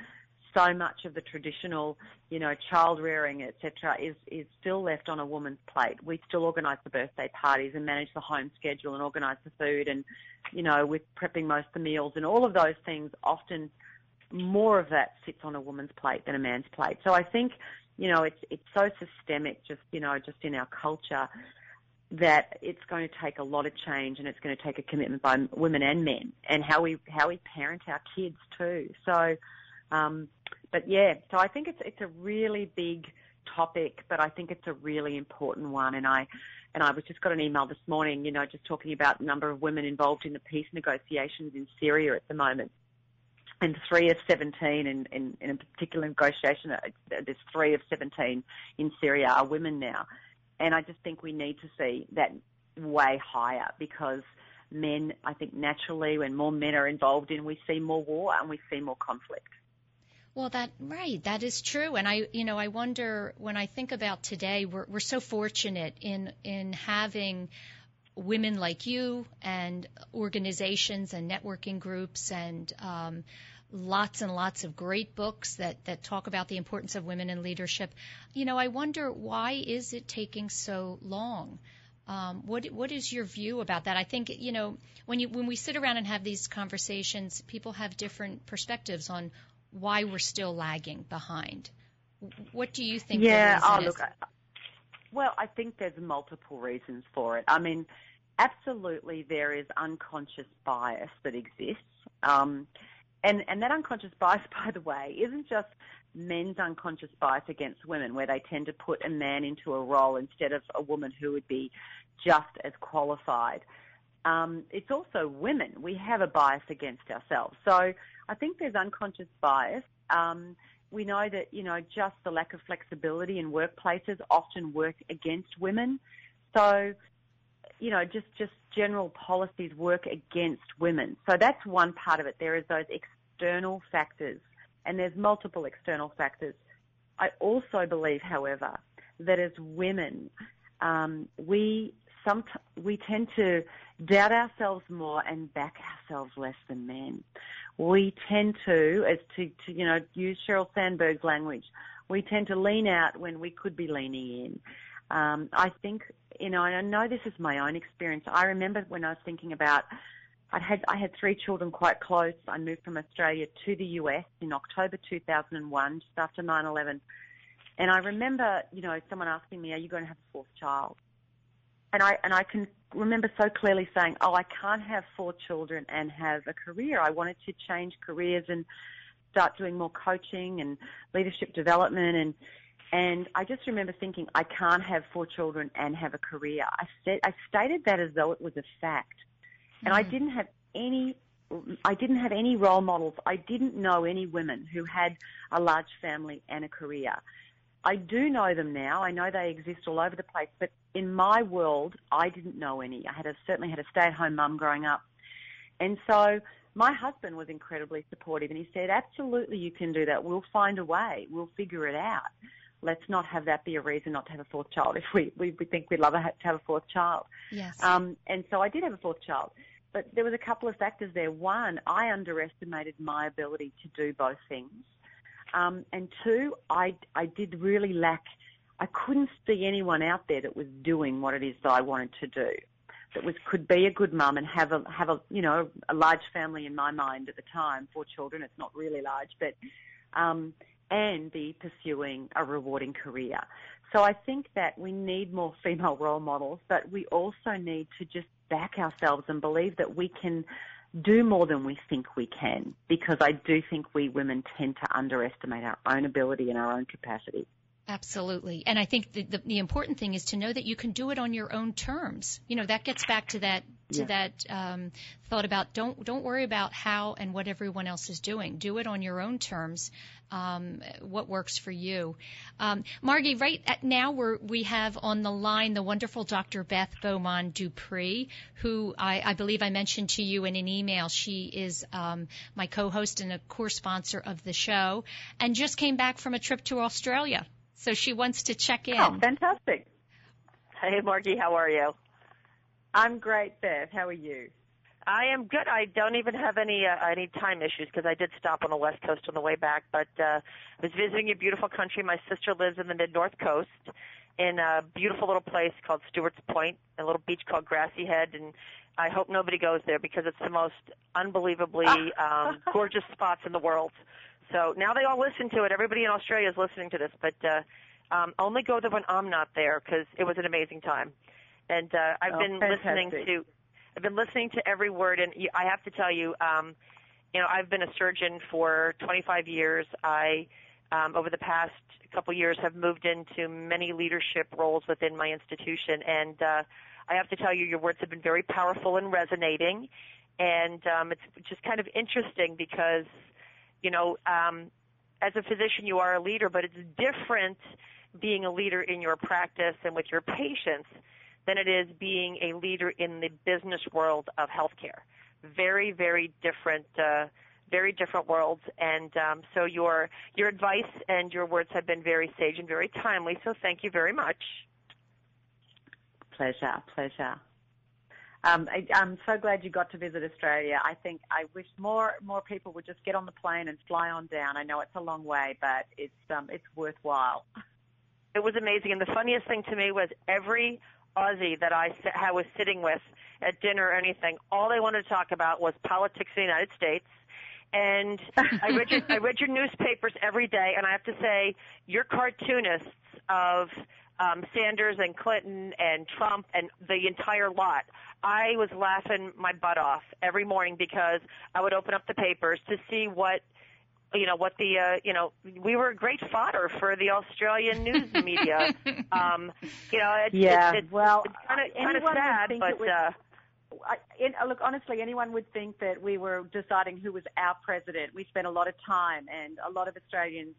so much of the traditional, you know, child rearing, etc., is is still left on a woman's plate. We still organise the birthday parties and manage the home schedule and organise the food, and you know, with prepping most of the meals and all of those things. Often, more of that sits on a woman's plate than a man's plate. So I think, you know, it's it's so systemic, just you know, just in our culture that it's going to take a lot of change and it's going to take a commitment by women and men and how we how we parent our kids too. So, um, but yeah, so I think it's it's a really big topic, but I think it's a really important one. And I and I was just got an email this morning, you know, just talking about the number of women involved in the peace negotiations in Syria at the moment. And three of 17 in, in, in a particular negotiation, uh, there's three of 17 in Syria are women now. And I just think we need to see that way higher because men, I think naturally, when more men are involved in, we see more war and we see more conflict. Well, that right, that is true, and I, you know, I wonder when I think about today, we're we're so fortunate in in having women like you and organizations and networking groups and um, lots and lots of great books that, that talk about the importance of women in leadership. You know, I wonder why is it taking so long? Um, what what is your view about that? I think you know when you when we sit around and have these conversations, people have different perspectives on why we're still lagging behind. What do you think? Yeah, oh look, I, well, I think there's multiple reasons for it. I mean, absolutely there is unconscious bias that exists. Um, and, and that unconscious bias, by the way, isn't just men's unconscious bias against women, where they tend to put a man into a role instead of a woman who would be just as qualified. Um, it's also women. We have a bias against ourselves. So I think there's unconscious bias. Um, we know that, you know, just the lack of flexibility in workplaces often work against women. So, you know, just, just general policies work against women. So that's one part of it. There is those external factors, and there's multiple external factors. I also believe, however, that as women, um, we some we tend to doubt ourselves more and back ourselves less than men. We tend to, as to, to you know, use Sheryl Sandberg's language, we tend to lean out when we could be leaning in. Um, I think, you know, I know this is my own experience. I remember when I was thinking about, I had I had three children quite close. I moved from Australia to the US in October 2001, just after 9/11, and I remember, you know, someone asking me, "Are you going to have a fourth child?" And I and I can remember so clearly saying, "Oh, I can't have four children and have a career. I wanted to change careers and start doing more coaching and leadership development and and I just remember thinking, I can't have four children and have a career. I said, I stated that as though it was a fact. Mm-hmm. And I mm. didn't have any, I didn't have any role models. I didn't know any women who had a large family and a career. I do know them now. I know they exist all over the place, but in my world, I didn't know any. I had a, certainly had a stay-at-home mum growing up, and so my husband was incredibly supportive, and he said, "Absolutely, you can do that. We'll find a way. We'll figure it out. Let's not have that be a reason not to have a fourth child. If we we, we think we'd love to have a fourth child." Yes. Um, and so I did have a fourth child. But there was a couple of factors there. One, I underestimated my ability to do both things. Um, and two, I, I did really lack, I couldn't see anyone out there that was doing what it is that I wanted to do. That was, could be a good mum and have a, have a, you know, a large family in my mind at the time, four children. It's not really large, but, um, and be pursuing a rewarding career. So I think that we need more female role models, but we also need to just back ourselves and believe that we can do more than we think we can because I do think we women tend to underestimate our own ability and our own capacity. Absolutely. And I think the, the, the, important thing is to know that you can do it on your own terms. You know, that gets back to that, to yeah. that, um, thought about don't, don't worry about how and what everyone else is doing. Do it on your own terms. Um, what works for you. Um, Margie, right now we're, we have on the line the wonderful Dr. Beth Beaumont Dupree, who I, I believe I mentioned to you in an email. She is, um, my co-host and a core sponsor of the show and just came back from a trip to Australia. So she wants to check in. Oh, fantastic. Hey, Margie, how are you? I'm great, Beth. How are you? I am good. I don't even have any uh, any time issues because I did stop on the west coast on the way back. But uh, I was visiting a beautiful country. My sister lives in the mid north coast in a beautiful little place called Stuarts Point, a little beach called Grassy Head, and I hope nobody goes there because it's the most unbelievably um, gorgeous spots in the world. So now they all listen to it. Everybody in Australia is listening to this, but uh, um, only go there when I'm not there because it was an amazing time. And uh, I've oh, been fantastic. listening to, I've been listening to every word, and I have to tell you, um, you know, I've been a surgeon for 25 years. I, um, over the past couple years, have moved into many leadership roles within my institution, and uh, I have to tell you, your words have been very powerful and resonating. And um, it's just kind of interesting because you know, um, as a physician, you are a leader, but it's different being a leader in your practice and with your patients than it is being a leader in the business world of healthcare. Very, very different, uh, very different worlds. And um, so your your advice and your words have been very sage and very timely. So thank you very much. Pleasure, pleasure. Um, I, I'm so glad you got to visit Australia. I think I wish more more people would just get on the plane and fly on down. I know it's a long way, but it's um, it's worthwhile. It was amazing, and the funniest thing to me was every Aussie that I, I was sitting with at dinner or anything, all they wanted to talk about was politics in the United States. And I read your I read your newspapers every day, and I have to say, your cartoonists of um, Sanders and Clinton and Trump and the entire lot. I was laughing my butt off every morning because I would open up the papers to see what you know what the uh, you know we were great fodder for the Australian news media. um, you know, it's, yeah. It's, it's, well, it's kind of kind of sad, but. Was, uh, I, in, look, honestly, anyone would think that we were deciding who was our president. We spent a lot of time, and a lot of Australians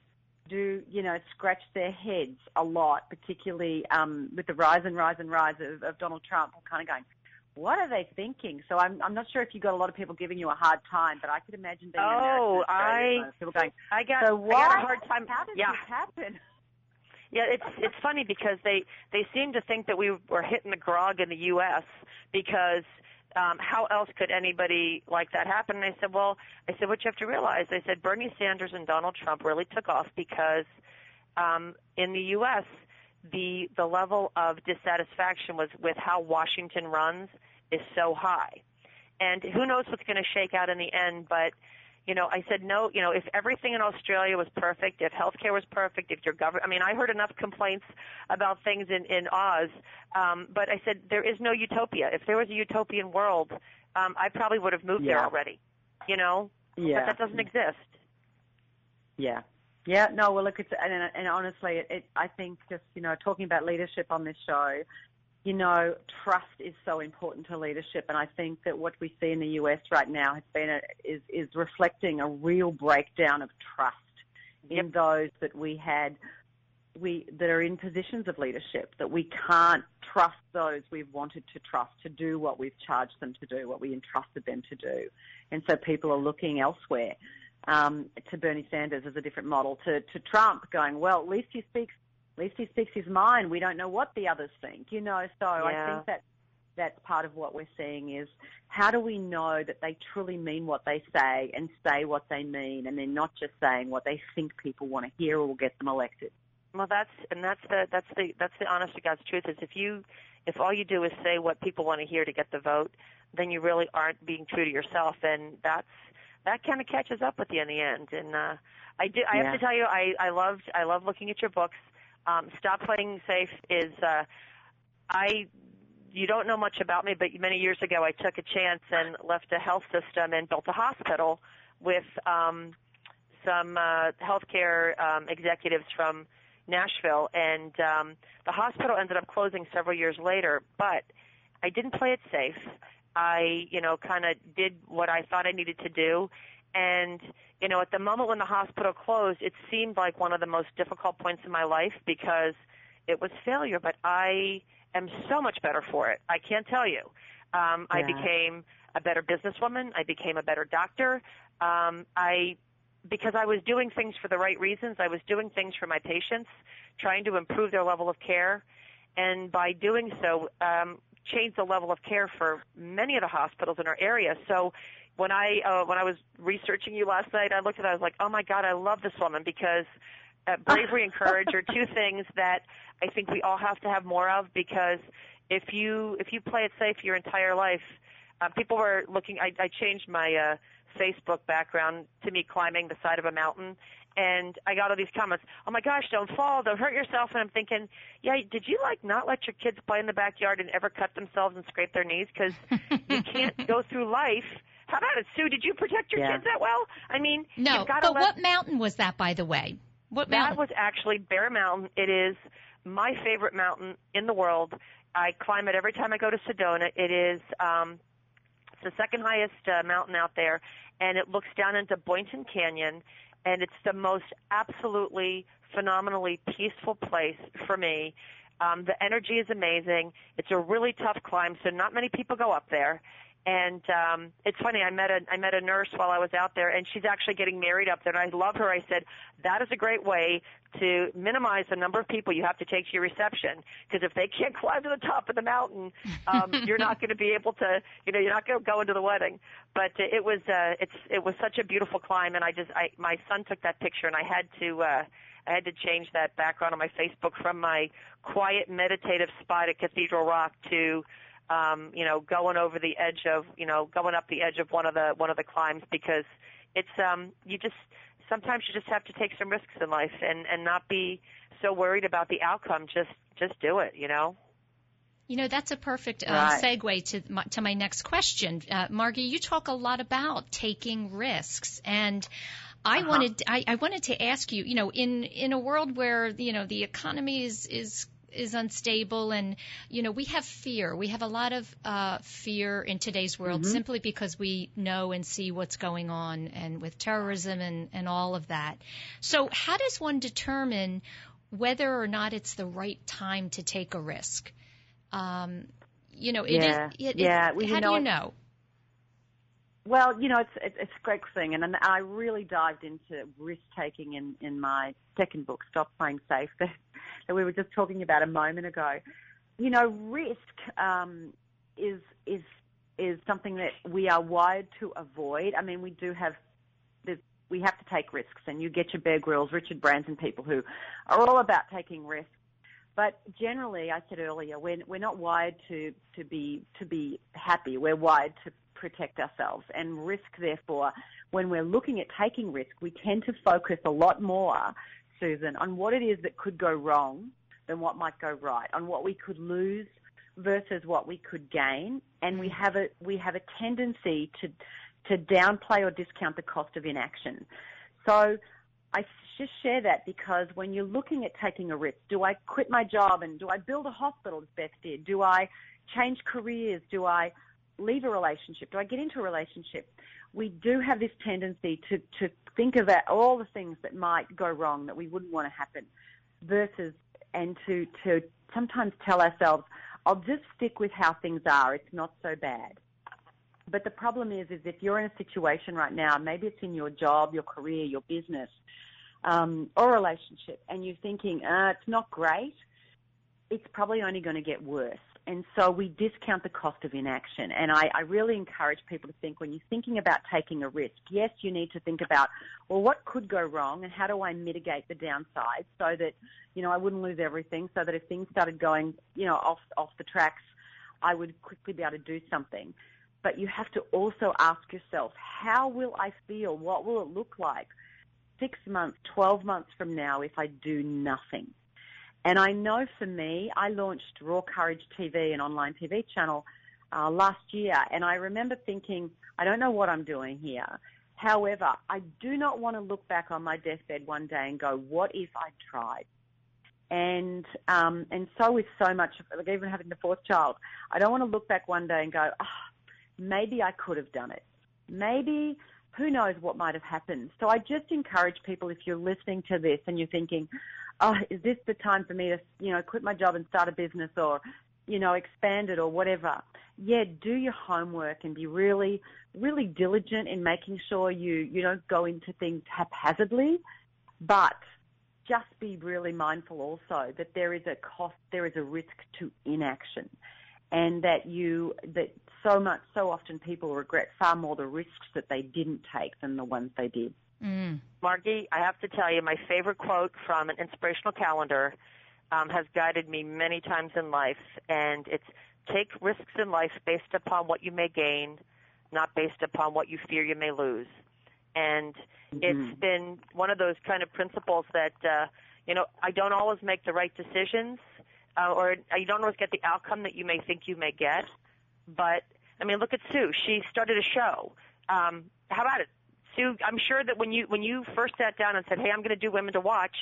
do, you know, scratch their heads a lot, particularly um, with the rise and rise and rise of, of Donald Trump. kind of going, what are they thinking? So I'm I'm not sure if you got a lot of people giving you a hard time, but I could imagine being oh, I people going, I got so I got a hard time. How did yeah. this happen? Yeah, it's it's funny because they they seem to think that we were hitting the grog in the U.S. because um, how else could anybody like that happen? And I said, well, I said what you have to realize. I said Bernie Sanders and Donald Trump really took off because um, in the U.S the the level of dissatisfaction was with how Washington runs is so high. And who knows what's going to shake out in the end, but you know, I said no, you know, if everything in Australia was perfect, if healthcare was perfect, if your government, I mean, I heard enough complaints about things in, in Oz, um, but I said there is no utopia. If there was a utopian world, um, I probably would have moved yeah. there already, you know, yeah. but that doesn't exist. Yeah. Yeah, no, well, look, it's, and, and honestly, it, it, I think just, you know, talking about leadership on this show, you know, trust is so important to leadership, and I think that what we see in the US right now has been a, is is reflecting a real breakdown of trust yep. in those that we had we that are in positions of leadership that we can't trust those we've wanted to trust to do what we've charged them to do, what we entrusted them to do, and so people are looking elsewhere. Um, to Bernie Sanders as a different model, to, to Trump going, well, at least he speaks, at least he speaks his mind. We don't know what the others think, you know. So yeah. I think that that's part of what we're seeing is how do we know that they truly mean what they say and say what they mean, and they're not just saying what they think people want to hear or will get them elected. Well, that's and that's the that's the that's the honest to God's truth is if you if all you do is say what people want to hear to get the vote, then you really aren't being true to yourself, and that's that kind of catches up with you in the end. And uh, I do I yeah. have to tell you I I loved I love looking at your books. Um, Stop Playing Safe is uh, I you don't know much about me, but many years ago I took a chance and left a health system and built a hospital with um, some uh, healthcare um, executives from Nashville, and um, the hospital ended up closing several years later. But I didn't play it safe. I, you know, kind of did what I thought I needed to do, and you know, at the moment when the hospital closed, it seemed like one of the most difficult points in my life because it was failure. But I am so much better for it. I can't tell you. Um, yeah. I became a better businesswoman. I became a better doctor. Um, I because I was doing things for the right reasons. I was doing things for my patients, trying to improve their level of care, and by doing so, um, changed the level of care for many of the hospitals in our area. So when I uh, when I was researching you last night, I looked at it. I was like, oh my God, I love this woman because uh, bravery and courage are two things that I think we all have to have more of because if you if you play it safe your entire life, uh, people were looking. I, I changed my uh, Facebook background to me climbing the side of a mountain, and I got all these comments. Oh my gosh, don't fall, don't hurt yourself. And I'm thinking, yeah, did you like not let your kids play in the backyard and ever cut themselves and scrape their knees? Because you can't go through life. How about it, Sue? Did you protect your yeah. kids that well? I mean, no. but let... what mountain was that, by the way? What mountain? That was actually Bear Mountain. It is my favorite mountain in the world. I climb it every time I go to Sedona. It is um, it's the second highest uh, mountain out there, and it looks down into Boynton Canyon, and it's the most absolutely phenomenally peaceful place for me. Um, the energy is amazing. It's a really tough climb, so not many people go up there. And um, it's funny. I met a I met a nurse while I was out there, and she's actually getting married up there. And I love her. I said that is a great way to minimize the number of people you have to take to your reception. Because if they can't climb to the top of the mountain, um, you're not going to be able to. You know, you're not going to go into the wedding. But it was uh, it's it was such a beautiful climb, and I just I my son took that picture, and I had to. Uh, I had to change that background on my Facebook from my quiet meditative spot at Cathedral Rock to um, you know, going over the edge of, you know, going up the edge of one of the one of the climbs because it's um you just sometimes you just have to take some risks in life and and not be so worried about the outcome. Just just do it, you know. You know, that's a perfect uh, right. segue to my, to my next question. Uh, Margie, you talk a lot about taking risks and I uh-huh. wanted I, I wanted to ask you, you know, in in a world where, you know, the economy is is is unstable and you know we have fear we have a lot of uh, fear in today's world mm-hmm. simply because we know and see what's going on and with terrorism and, and all of that so how does one determine whether or not it's the right time to take a risk um, you know it yeah. Is, it, yeah. It, well, how do you know well, you know, it's it's a great thing, and, and I really dived into risk taking in in my second book, Stop Playing Safe, that, that we were just talking about a moment ago. You know, risk um, is is is something that we are wired to avoid. I mean, we do have we have to take risks, and you get your Bear Grylls, Richard Branson people who are all about taking risks. But generally, I said earlier, we're, we're not wired to, to be to be happy. We're wired to protect ourselves. And risk, therefore, when we're looking at taking risk, we tend to focus a lot more, Susan, on what it is that could go wrong than what might go right, on what we could lose versus what we could gain. And we have a we have a tendency to to downplay or discount the cost of inaction. So I just share that because when you're looking at taking a risk, do I quit my job and do I build a hospital as Beth did? Do I change careers? Do I leave a relationship? Do I get into a relationship? We do have this tendency to, to think about all the things that might go wrong that we wouldn't want to happen. versus and to to sometimes tell ourselves, I'll just stick with how things are. It's not so bad. But the problem is, is if you're in a situation right now, maybe it's in your job, your career, your business, um, or relationship, and you're thinking, uh, it's not great, it's probably only going to get worse. And so we discount the cost of inaction. And I, I really encourage people to think when you're thinking about taking a risk, yes, you need to think about, well, what could go wrong and how do I mitigate the downside so that, you know, I wouldn't lose everything so that if things started going, you know, off, off the tracks, I would quickly be able to do something. But you have to also ask yourself, how will I feel? What will it look like six months, 12 months from now if I do nothing? And I know for me, I launched Raw Courage TV, an online TV channel, uh, last year, and I remember thinking, I don't know what I'm doing here. However, I do not want to look back on my deathbed one day and go, what if I tried? And um, and so with so much, like even having the fourth child, I don't want to look back one day and go, oh, maybe I could have done it. Maybe who knows what might have happened. So I just encourage people if you're listening to this and you're thinking, oh, is this the time for me to, you know, quit my job and start a business or, you know, expand it or whatever? Yeah, do your homework and be really, really diligent in making sure you, you don't go into things haphazardly, but just be really mindful also that there is a cost, there is a risk to inaction and that you, that so much, so often people regret far more the risks that they didn't take than the ones they did. Mm. Margie, I have to tell you, my favorite quote from an inspirational calendar um, has guided me many times in life, and it's take risks in life based upon what you may gain, not based upon what you fear you may lose. And mm-hmm. it's been one of those kind of principles that, uh, you know, I don't always make the right decisions, uh, or you don't always get the outcome that you may think you may get. But I mean, look at Sue. She started a show. Um, how about it? Sue, I'm sure that when you when you first sat down and said, "Hey, I'm going to do Women to Watch,"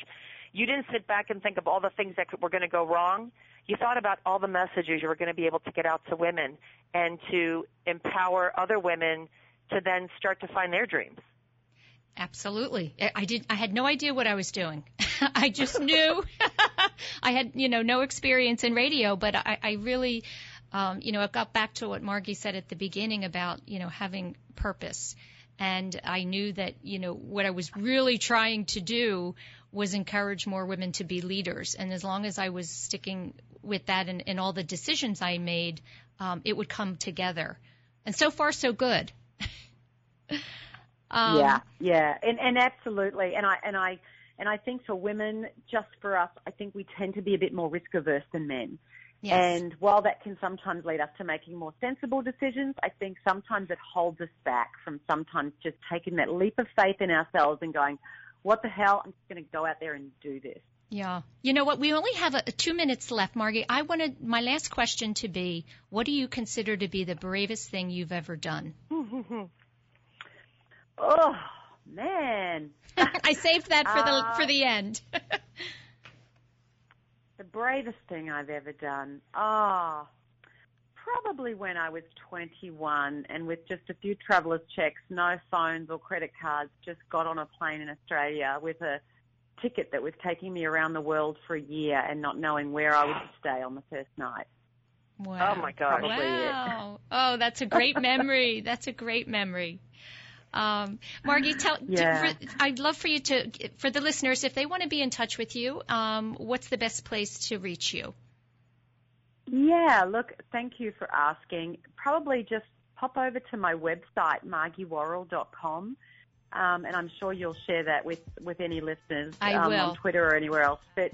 you didn't sit back and think of all the things that were going to go wrong. You thought about all the messages you were going to be able to get out to women and to empower other women to then start to find their dreams. Absolutely. I did I had no idea what I was doing. I just knew I had, you know, no experience in radio, but I, I really um, you know, it got back to what Margie said at the beginning about, you know, having purpose and I knew that, you know, what I was really trying to do was encourage more women to be leaders. And as long as I was sticking with that and, and all the decisions I made, um, it would come together. And so far, so good. um, yeah, yeah, and and absolutely, and I and I and I think for women, just for us, I think we tend to be a bit more risk averse than men. Yes. And while that can sometimes lead us to making more sensible decisions, I think sometimes it holds us back from sometimes just taking that leap of faith in ourselves and going, what the hell? I'm just going to go out there and do this. Yeah. You know what? We only have a, a two minutes left, Margie. I wanted my last question to be, what do you consider to be the bravest thing you've ever done? oh, man. I saved that for the uh, for the end. The bravest thing I've ever done. Ah, oh, probably when I was 21 and with just a few traveller's checks, no phones or credit cards, just got on a plane in Australia with a ticket that was taking me around the world for a year and not knowing where I would stay on the first night. Wow. Oh my God. Wow. Oh, that's a great memory. that's a great memory. Um, Margie, tell, yeah. for, I'd love for you to, for the listeners, if they want to be in touch with you, um, what's the best place to reach you? Yeah, look, thank you for asking. Probably just pop over to my website, margiewarrell.com, um, and I'm sure you'll share that with, with any listeners um, on Twitter or anywhere else. But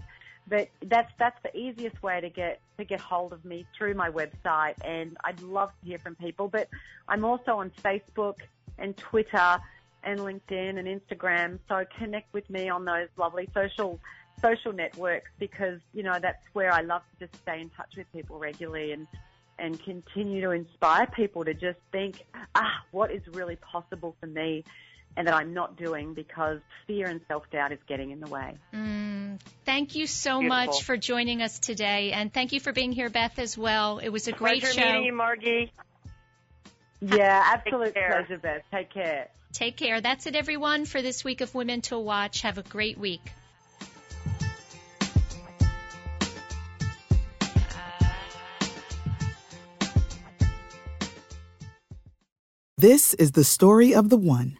but that's that's the easiest way to get to get hold of me through my website, and I'd love to hear from people. But I'm also on Facebook and Twitter and LinkedIn and Instagram. So connect with me on those lovely social social networks because you know that's where I love to just stay in touch with people regularly and and continue to inspire people to just think, ah, what is really possible for me and that I'm not doing because fear and self doubt is getting in the way. Mm, thank you so Beautiful. much for joining us today, and thank you for being here, Beth, as well. It was a great show. Pleasure meeting you, Margie. Yeah, absolute pleasure, Beth. Take care. Take care. That's it, everyone, for this week of Women to Watch. Have a great week. This is the story of the one.